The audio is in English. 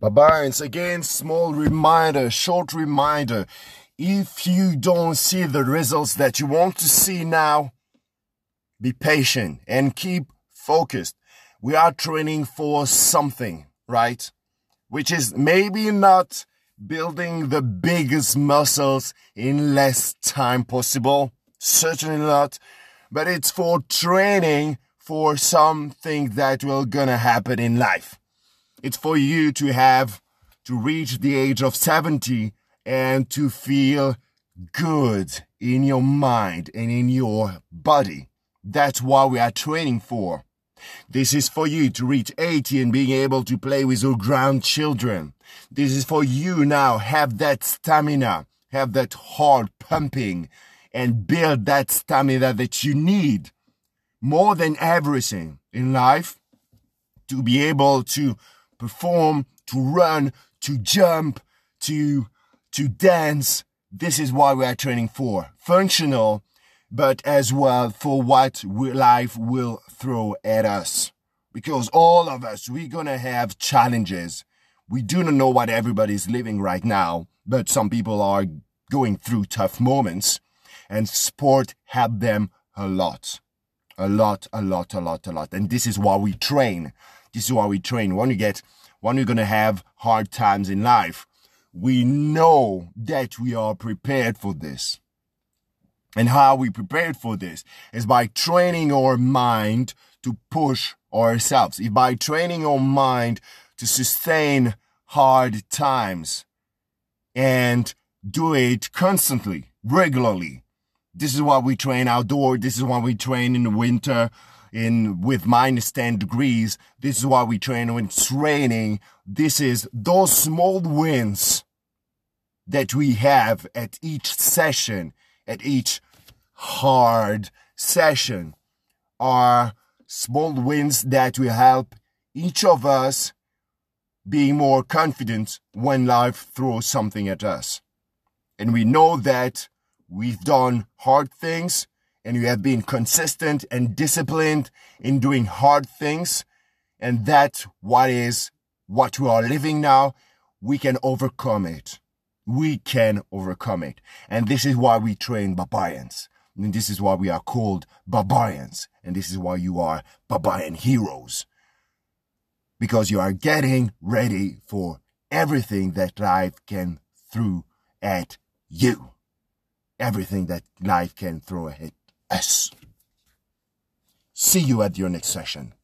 Barbarians, again, small reminder, short reminder. If you don't see the results that you want to see now, be patient and keep focused. We are training for something, right? Which is maybe not building the biggest muscles in less time possible. Certainly not. But it's for training for something that will gonna happen in life. It's for you to have to reach the age of 70 and to feel good in your mind and in your body. That's what we are training for. This is for you to reach 80 and being able to play with your grandchildren. This is for you now have that stamina, have that heart pumping and build that stamina that you need more than everything in life to be able to perform, to run, to jump, to, to dance. This is what we are training for. Functional, but as well for what life will throw at us. Because all of us, we're gonna have challenges. We do not know what everybody's living right now, but some people are going through tough moments and sport help them a lot. A lot, a lot, a lot, a lot. And this is why we train. This is why we train. When you get, when you're going to have hard times in life, we know that we are prepared for this. And how we prepared for this is by training our mind to push ourselves. If by training our mind to sustain hard times and do it constantly, regularly. This is why we train outdoor. This is why we train in the winter in with minus 10 degrees. This is why we train when it's raining. This is those small wins that we have at each session, at each hard session are small wins that will help each of us being more confident when life throws something at us. And we know that we've done hard things and we have been consistent and disciplined in doing hard things. And that's what is what we are living now. We can overcome it. We can overcome it. And this is why we train barbarians. And this is why we are called barbarians. And this is why you are barbarian heroes. Because you are getting ready for everything that life can throw at you. Everything that life can throw at us. See you at your next session.